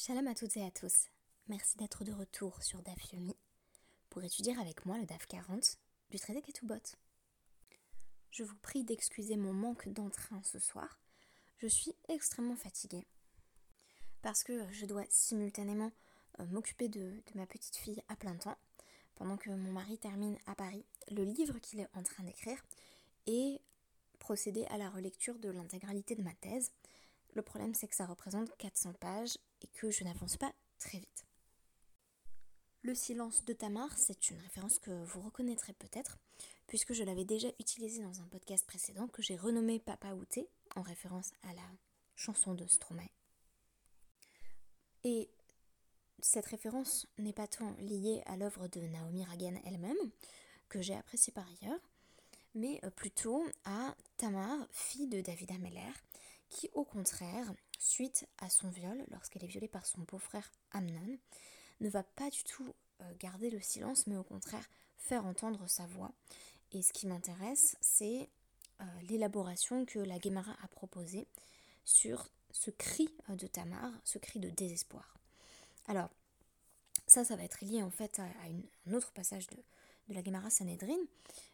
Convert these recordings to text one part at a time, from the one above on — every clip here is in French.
Shalom à toutes et à tous. Merci d'être de retour sur DAF Yomi pour étudier avec moi le DAF 40 du traité Ketubot. Je vous prie d'excuser mon manque d'entrain ce soir. Je suis extrêmement fatiguée parce que je dois simultanément euh, m'occuper de, de ma petite fille à plein temps pendant que mon mari termine à Paris le livre qu'il est en train d'écrire et procéder à la relecture de l'intégralité de ma thèse. Le problème c'est que ça représente 400 pages et que je n'avance pas très vite. Le silence de Tamar, c'est une référence que vous reconnaîtrez peut-être, puisque je l'avais déjà utilisée dans un podcast précédent que j'ai renommé Papa Outé, en référence à la chanson de Stromae. Et cette référence n'est pas tant liée à l'œuvre de Naomi Ragan elle-même, que j'ai appréciée par ailleurs, mais plutôt à Tamar, fille de David Ameller, qui au contraire, suite à son viol, lorsqu'elle est violée par son beau-frère Amnon, ne va pas du tout euh, garder le silence, mais au contraire faire entendre sa voix. Et ce qui m'intéresse, c'est euh, l'élaboration que la Guémara a proposée sur ce cri euh, de Tamar, ce cri de désespoir. Alors, ça, ça va être lié en fait à, un autre passage de, la Guémara Sanhedrin,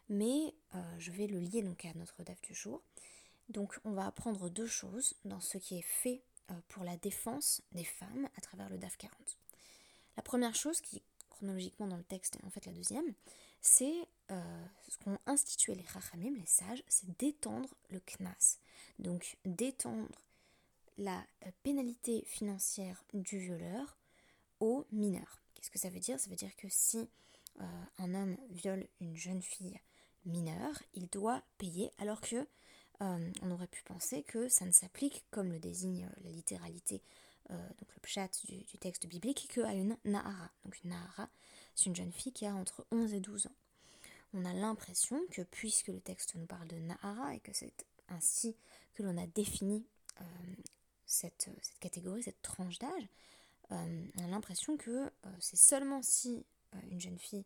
mais je vais le lier donc à notre DAF du jour. Donc on va apprendre deux choses dans ce qui est fait euh, pour la défense des femmes à travers le DAF 40. La première chose, qui chronologiquement dans le texte est en fait la deuxième, c'est euh, ce qu'ont institué les Rachamim, les sages, c'est d'étendre le Knas. Donc d'étendre la euh, pénalité financière du violeur aux mineurs. Qu'est-ce que ça veut dire? Ça veut dire que si un homme viole une jeune fille mineure, il doit payer alors que euh, on aurait pu penser que ça ne s'applique, comme le désigne la littéralité, euh, donc le pshat du, texte biblique, qu'à une Nahara. Donc une Nahara, c'est une jeune fille qui a entre 11 et 12 ans. On a l'impression que puisque le texte nous parle de Nahara et que c'est ainsi que l'on a défini euh, cette, catégorie, cette tranche d'âge, on a l'impression que c'est seulement si une jeune fille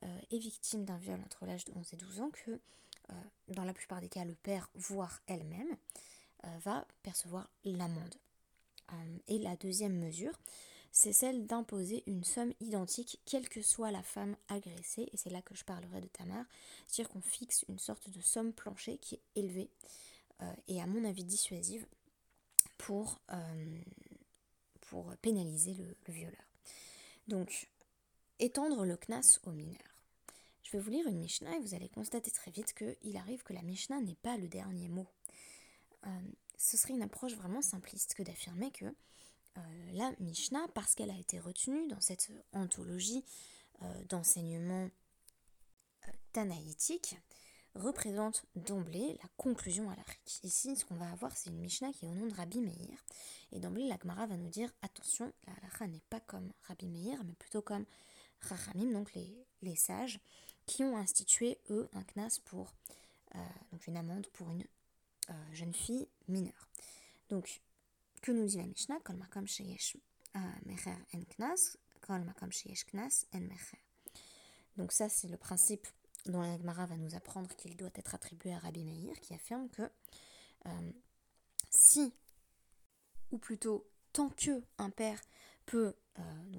est victime d'un viol entre l'âge de 11 et 12 ans que euh, dans la plupart des cas le père, voire elle-même, euh, va percevoir l'amende. Euh, et la deuxième mesure, c'est celle d'imposer une somme identique, quelle que soit la femme agressée, et c'est là que je parlerai de Tamar, c'est-à-dire qu'on fixe une sorte de somme planchée qui est élevée, et à mon avis dissuasive, pour, pour pénaliser le, le, violeur. Donc, étendre le CNAS aux mineurs. Je vais vous lire une Mishnah et vous allez constater très vite qu'il arrive que la Mishnah n'est pas le dernier mot. Euh, ce serait une approche vraiment simpliste que d'affirmer que euh, la Mishnah, parce qu'elle a été retenue dans cette anthologie euh, d'enseignement tanaïtique, représente d'emblée la conclusion à. Ici, ce qu'on va avoir, c'est une Mishnah qui est au nom de Rabbi Meir. Et d'emblée, la Gemara va nous dire attention, la halakha n'est pas comme Rabbi Meir, mais plutôt comme Rachamim, donc les, les sages, qui ont institué, eux, un knas pour, euh, donc une amende pour une euh, jeune fille mineure. Donc, que nous dit la Mishnah? Euh. Donc ça, c'est le principe dont la Gemara va nous apprendre qu'il doit être attribué à Rabbi Meir, qui affirme que si, ou plutôt tant que un père peut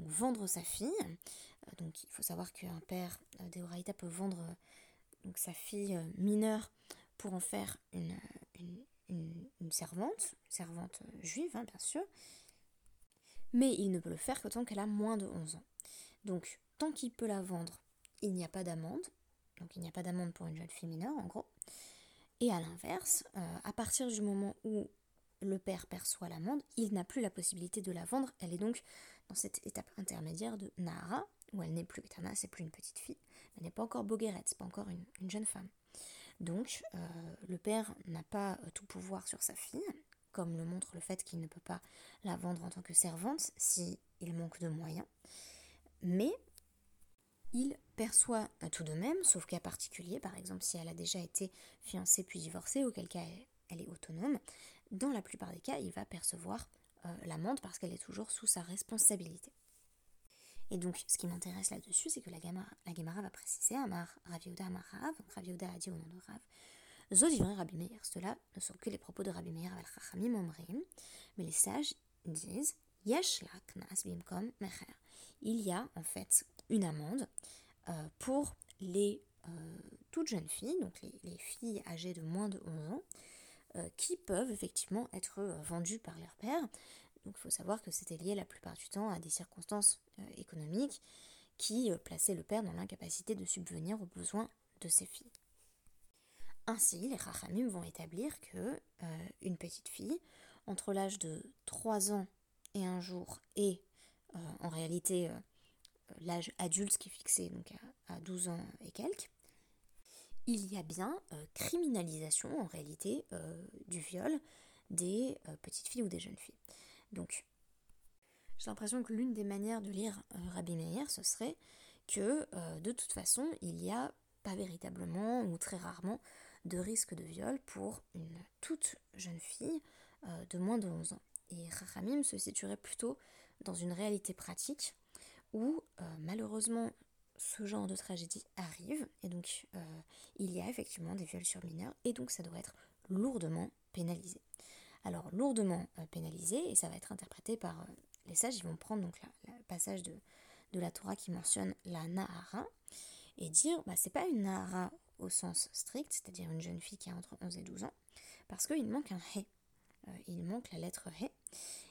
vendre sa fille, donc il faut savoir qu'un père euh, peut vendre euh, sa fille euh, mineure pour en faire une, une, servante, servante juive hein, bien sûr, mais il ne peut le faire que tant qu'elle a moins de 11 ans. Donc tant qu'il peut la vendre, il n'y a pas d'amende, donc il n'y a pas d'amende pour une jeune fille mineure en gros. Et à l'inverse, à partir du moment où le père perçoit l'amende, il n'a plus la possibilité de la vendre, elle est donc dans cette étape intermédiaire de Nahara, où elle n'est plus Etana, c'est plus une petite fille, elle n'est pas encore Bogueret, c'est pas encore une, jeune femme. Donc, euh, le père n'a pas euh, tout pouvoir sur sa fille, comme le montre le fait qu'il ne peut pas la vendre en tant que servante s'il manque de moyens. Mais il perçoit euh, tout de même, sauf cas particulier, par exemple si elle a déjà été fiancée puis divorcée, auquel cas elle est autonome, dans la plupart des cas, il va percevoir l'amende parce qu'elle est toujours sous sa responsabilité. Et donc, ce qui m'intéresse là-dessus, c'est que la Gemara, la va préciser Amar Rav Amar Rav, donc a dit au nom de Rav, Zodivrin Rabbi Meir. Cela ne sont que les propos de Rabbi Meir al Omrim, mais les sages disent yesh knas bimkom mecher. Il y a en fait une amende pour les toutes jeunes filles, donc les, filles âgées de moins de 11 ans, qui peuvent effectivement être vendues par leur père. Donc il faut savoir que c'était lié la plupart du temps à des circonstances économiques qui plaçaient le père dans l'incapacité de subvenir aux besoins de ses filles. Ainsi, les Rachamim vont établir que euh, une petite fille, entre l'âge de 3 ans et un jour, et euh, en réalité euh, l'âge adulte qui est fixé donc à, 12 ans et quelques, il y a bien criminalisation en réalité du viol des petites filles ou des jeunes filles. Donc, j'ai l'impression que l'une des manières de lire Rabbi Meir, ce serait que de toute façon, il y a pas véritablement ou très rarement de risque de viol pour une toute jeune fille euh, de moins de 11 ans. Et Rachamim se situerait plutôt dans une réalité pratique où euh, malheureusement ce genre de tragédie arrive et donc euh, il y a effectivement des viols sur mineurs et donc ça doit être lourdement pénalisé. Alors lourdement pénalisé et ça va être interprété par les sages, ils vont prendre donc le passage de, la Torah qui mentionne la Nahara et dire bah c'est pas une Nahara au sens strict, c'est-à-dire une jeune fille qui a entre 11 et 12 ans, parce qu'il manque un He. Euh, il manque la lettre He.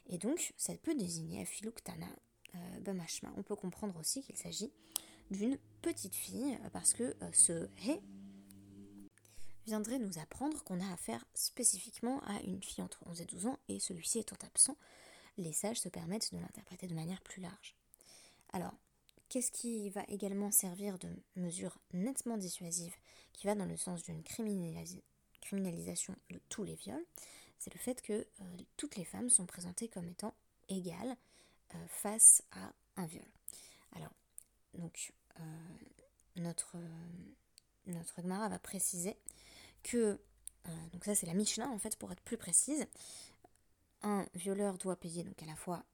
Et donc, ça peut désigner Afiluktana euh, Bamashma. On peut comprendre aussi qu'il s'agit d'une petite fille, euh, parce que euh, ce He viendrait nous apprendre qu'on a affaire spécifiquement à une fille entre 11 et 12 ans, et celui-ci étant absent, les sages se permettent de l'interpréter de manière plus large. Alors, Qu'est-ce qui va également servir de mesure nettement dissuasive, qui va dans le sens d'une criminalisation de tous les viols C'est le fait que euh, toutes les femmes sont présentées comme étant égales euh, face à un viol. Alors, donc, euh, notre, notre va préciser que, donc ça c'est la Mishnah en fait pour être plus précise, un violeur doit payer donc à la fois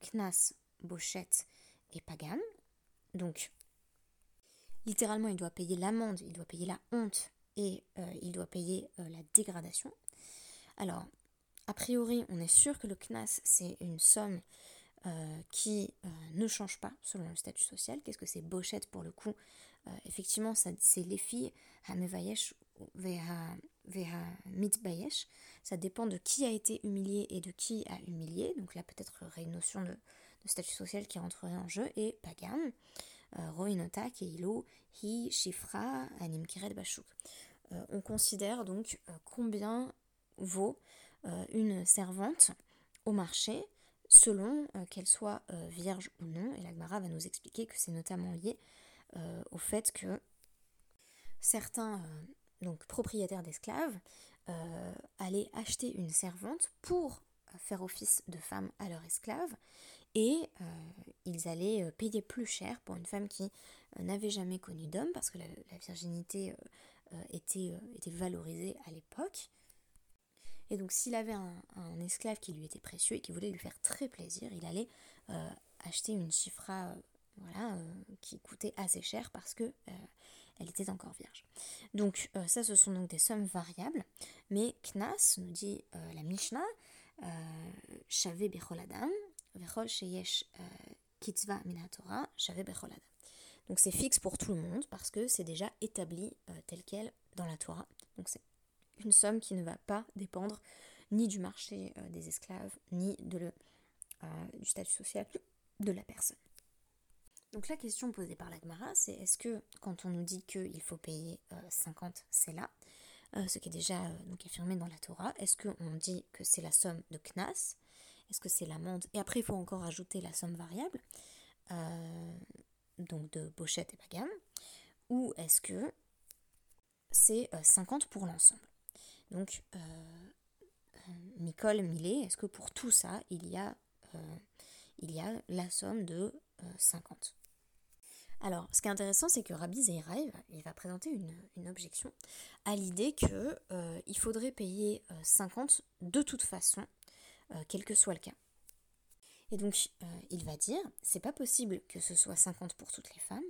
Knas, Bochette et Pagam, donc, littéralement, il doit payer l'amende, il doit payer la honte et euh, il doit payer euh, la dégradation. Alors, a priori, on est sûr que le CNAS, c'est une somme euh, qui ne change pas selon le statut social. Qu'est-ce que c'est Bochette pour le coup? Effectivement, c'est les filles, Hamevayesh Veha Mitbayesh. Ça dépend de qui a été humilié et de qui a humilié. Donc là, peut-être une notion de, statut social qui rentrerait en jeu, et Pagam, euh, Roinota, Keilo, Hi, Shifra, Anim Kiret Bashuk. Euh, on considère donc euh, combien vaut une servante au marché selon qu'elle soit vierge ou non, et l'Agmara va nous expliquer que c'est notamment lié au fait que certains donc, propriétaires d'esclaves allaient acheter une servante pour faire office de femme à leur esclave et euh, ils allaient euh, payer plus cher pour une femme qui euh, n'avait jamais connu d'homme, parce que la, virginité était, était, valorisée à l'époque. Et donc s'il avait un, esclave qui lui était précieux et qui voulait lui faire très plaisir, il allait acheter une chifra voilà, qui coûtait assez cher parce que elle était encore vierge. Donc ça ce sont donc des sommes variables, mais Knas nous dit la Mishnah, Shavé Becholadam, donc c'est fixe pour tout le monde parce que c'est déjà établi euh, tel quel dans la Torah. Donc c'est une somme qui ne va pas dépendre ni du marché euh, des esclaves, ni de le, euh, du statut social de la personne. Donc la question posée par l'Agmara, c'est est-ce que quand on nous dit qu'il faut payer 50 c'est là, ce qui est déjà donc affirmé dans la Torah, est-ce qu'on dit que c'est la somme de Knas? Est-ce que c'est l'amende? Et après, il faut encore ajouter la somme variable, euh, donc de Bochette et Pagam. Ou est-ce que c'est 50 euh, pour l'ensemble? Donc, euh, Nicole Millet, est-ce que pour tout ça, il y a la somme de 50 alors, ce qui est intéressant, c'est que Rabbi Zeiraï, il va présenter une, objection à l'idée qu'il il faudrait payer 50 de toute façon euh, quel que soit le cas. Et donc, euh, il va dire, c'est pas possible que ce soit 50 pour toutes les femmes,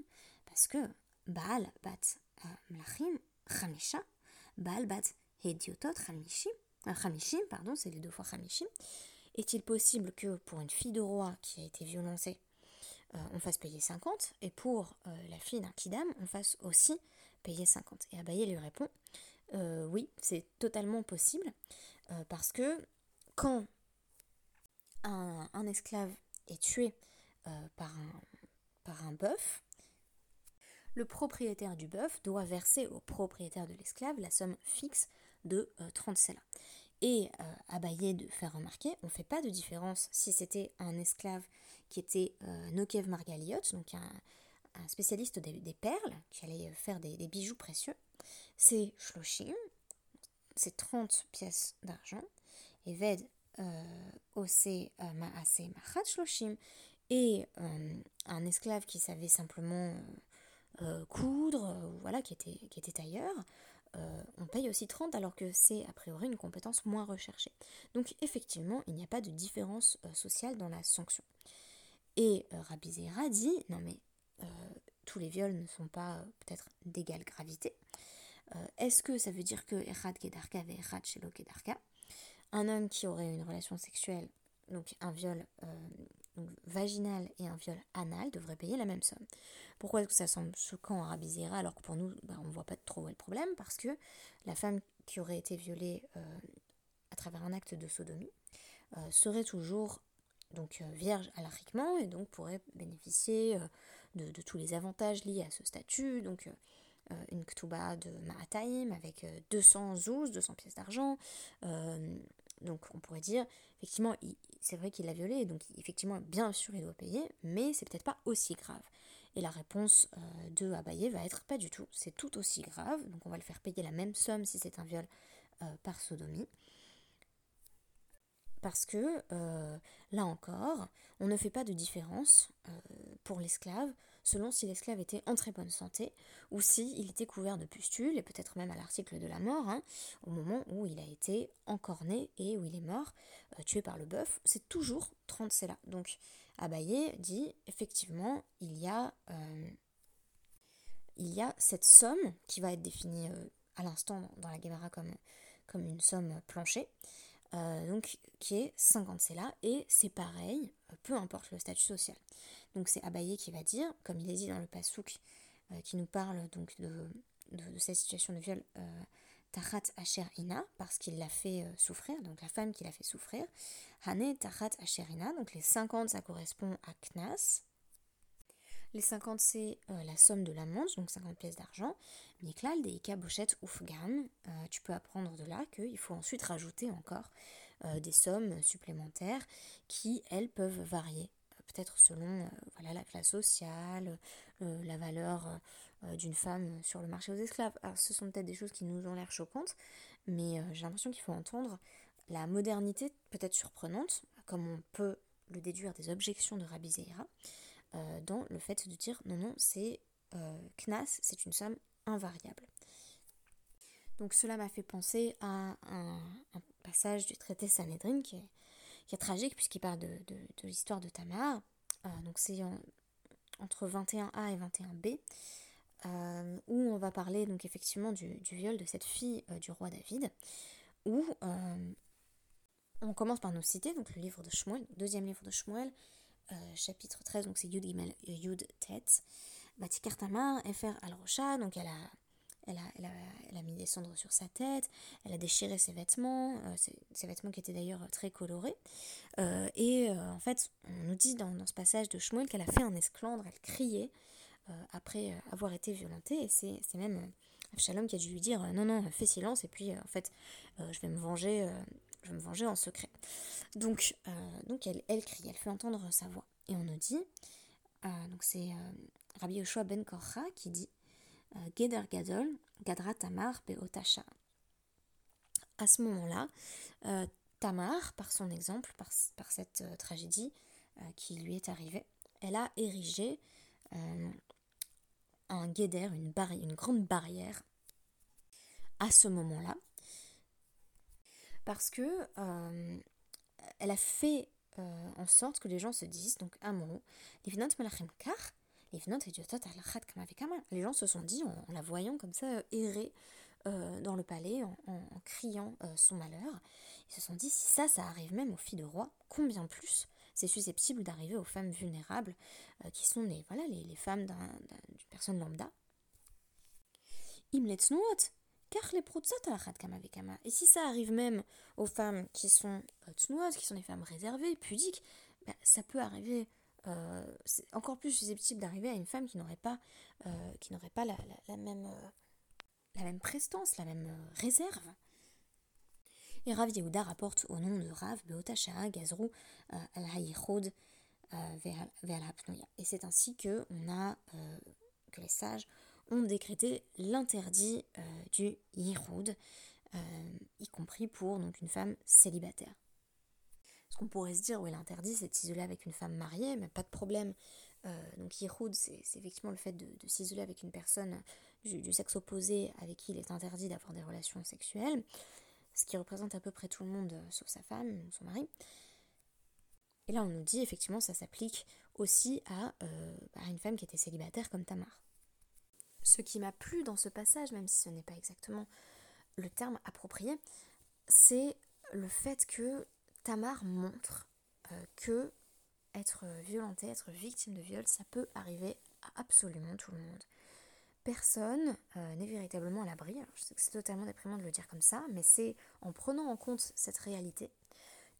parce que Baal bat euh, mlachim chamisha, Baal bat hediotot chamishim, pardon, c'est les deux fois chamishim, est-il possible que pour une fille de roi qui a été violencée, euh, on fasse payer 50 et pour euh, la fille d'un kidam, on fasse aussi payer 50 Et Abaye lui répond oui, c'est totalement possible parce que quand un, esclave est tué par un, bœuf, le propriétaire du bœuf doit verser au propriétaire de l'esclave la somme fixe de 30 selas. Et euh, Abaye de faire remarquer, on ne fait pas de différence si c'était un esclave qui était euh, Nokev Margaliot, donc un, spécialiste des, perles, qui allait faire des, bijoux précieux. C'est Shloshim, c'est 30 pièces d'argent. Et Ved euh, Ose euh, Maase Machat Shloshim. Et un esclave qui savait simplement coudre, voilà, qui était, qui était tailleur, euh, on paye aussi 30 alors que c'est a priori une compétence moins recherchée. Donc effectivement, il n'y a pas de différence euh, sociale dans la sanction. Et euh, Rabbi Zera dit, non mais tous les viols ne sont pas peut-être d'égale gravité. Est-ce que ça veut dire que Erad Kedarka Shelo Kedarka? Un homme qui aurait une relation sexuelle, donc un viol vaginal et un viol anal devraient payer la même somme. Pourquoi est-ce que ça semble choquant à Rabizera alors que pour nous, bah, on ne voit pas trop où est le problème? Parce que la femme qui aurait été violée euh, à travers un acte de sodomie euh, serait toujours donc euh, vierge alariquement et donc pourrait bénéficier de, tous les avantages liés à ce statut. Donc une ktuba de Ma'ataim avec 200 zouz, 200 pièces d'argent. donc on pourrait dire, effectivement, c'est vrai qu'il l'a violée, donc effectivement, bien sûr, il doit payer, mais c'est peut-être pas aussi grave. Et la réponse euh, de Abaye va être pas du tout, c'est tout aussi grave, donc on va le faire payer la même somme si c'est un viol euh, par sodomie. Parce que, euh, là encore, on ne fait pas de différence pour l'esclave selon si l'esclave était en très bonne santé ou si il était couvert de pustules, et peut-être même à l'article de la mort, hein, au moment où il a été encorné et où il est mort, tué par le bœuf, c'est toujours 30 là. Donc Abaye dit effectivement il y a, euh, il y a cette somme qui va être définie euh, à l'instant dans la Gemara comme, comme une somme planchée, euh, donc qui est 50 là et c'est pareil, peu importe le statut social. Donc c'est Abaye qui va dire, comme il est dit dans le Pasouk, qui nous parle donc de, de, cette situation de viol Tachat Asher Ina, parce qu'il l'a fait souffrir, donc la femme qui l'a fait souffrir, Hane Asherina, donc les 50 ça correspond à Knas. Les 50 c'est euh, la somme de l'amende, donc 50 pièces d'argent. Miklal, Deika, Bochet, Oufgan. Euh, tu peux apprendre de là qu'il faut ensuite rajouter encore euh, des sommes supplémentaires qui, elles, peuvent varier. Peut-être selon voilà, la classe sociale, la valeur d'une femme sur le marché aux esclaves. Alors ce sont peut-être des choses qui nous ont l'air choquantes, mais j'ai l'impression qu'il faut entendre la modernité peut-être surprenante, comme on peut le déduire des objections de Rabbi Zeira, euh, dans le fait de dire non, non, c'est euh, Knas, c'est une somme invariable. Donc cela m'a fait penser à un, passage du traité Sanhedrin qui est, tragique puisqu'il parle de, l'histoire de Tamar. Euh, donc c'est entre 21a et 21b. où on va parler donc effectivement du, du viol de cette fille du roi David, où on commence par nous citer donc le livre de Shmuel, deuxième livre de Shmuel, euh, chapitre 13, donc c'est Yud Gimel Yud Tet. Batikar Tamar, Efer al Rocha, donc elle a, elle, a, elle, a, elle a, mis des cendres sur sa tête, elle a déchiré ses vêtements, euh, ses, vêtements qui étaient d'ailleurs très colorés. Euh, et en fait, on nous dit dans, dans, ce passage de Shmuel qu'elle a fait un esclandre, elle criait après avoir été violentée, et c'est même Shalom qui a dû lui dire non, non, fais silence, et puis en fait, je vais me venger je vais me venger en secret. Donc, euh, elle, crie, elle fait entendre sa voix. Et on nous dit, euh, c'est euh, Rabbi Yoshua ben Korcha qui dit Geder Gadol, Gadra Tamar Beotasha. À ce moment-là, Tamar, par son exemple, par, cette tragédie qui lui est arrivée, elle a érigé un Geder, une, une grande barrière à ce moment-là, parce que elle a fait euh, en sorte que les gens se disent, donc un mot, les gens se sont dit, en, la voyant comme ça errer dans le palais en, criant son malheur. Ils se sont dit, si ça, ça arrive même aux filles de roi, combien plus c'est susceptible d'arriver aux femmes vulnérables, qui sont les, voilà, les, femmes d'une personne lambda. Car les Et si ça arrive même aux femmes qui sont qui sont des femmes réservées, pudiques, bah, ça peut arriver euh, c'est encore plus susceptible d'arriver à une femme qui n'aurait pas, euh, qui n'aurait pas la, même, euh, la même prestance, la même réserve. Et Rav Yehuda rapporte au nom de Rav Beotashara Gazrou al Hayichod Et c'est ainsi que, on a, que les sages ont décrété l'interdit du Yichud, y compris pour donc, une femme célibataire. Ce qu'on pourrait se dire, oui, l'interdit, c'est de s'isoler avec une femme mariée, mais pas de problème. Euh, donc, Yihoud, c'est effectivement le fait de, s'isoler avec une personne du, sexe opposé avec qui il est interdit d'avoir des relations sexuelles, ce qui représente à peu près tout le monde, euh, sauf sa femme, son mari. Et là, on nous dit, effectivement, ça s'applique aussi à, euh, à, une femme qui était célibataire comme Tamar. Ce qui m'a plu dans ce passage, même si ce n'est pas exactement le terme approprié, c'est le fait que Tamar montre euh, que être violenté, être victime de viol, ça peut arriver à absolument tout le monde. Personne euh, n'est véritablement à l'abri. Je sais que c'est totalement déprimant de le dire comme ça, mais c'est en prenant en compte cette réalité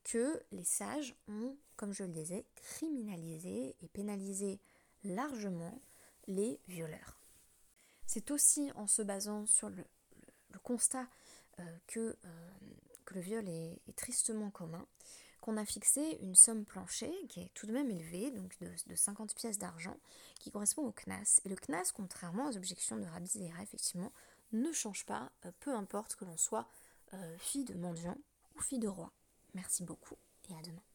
que les sages ont, comme je le disais, criminalisé et pénalisé largement les violeurs. C'est aussi en se basant sur le, constat euh, que que le viol est, tristement commun, qu'on a fixé une somme planchée qui est tout de même élevée, donc de, 50 pièces d'argent, qui correspond au CNAS. Et le CNAS, contrairement aux objections de Rabbi Zera, effectivement, ne change pas, euh, peu importe que l'on soit euh, fille de mendiant ou fille de roi. Merci beaucoup et à demain.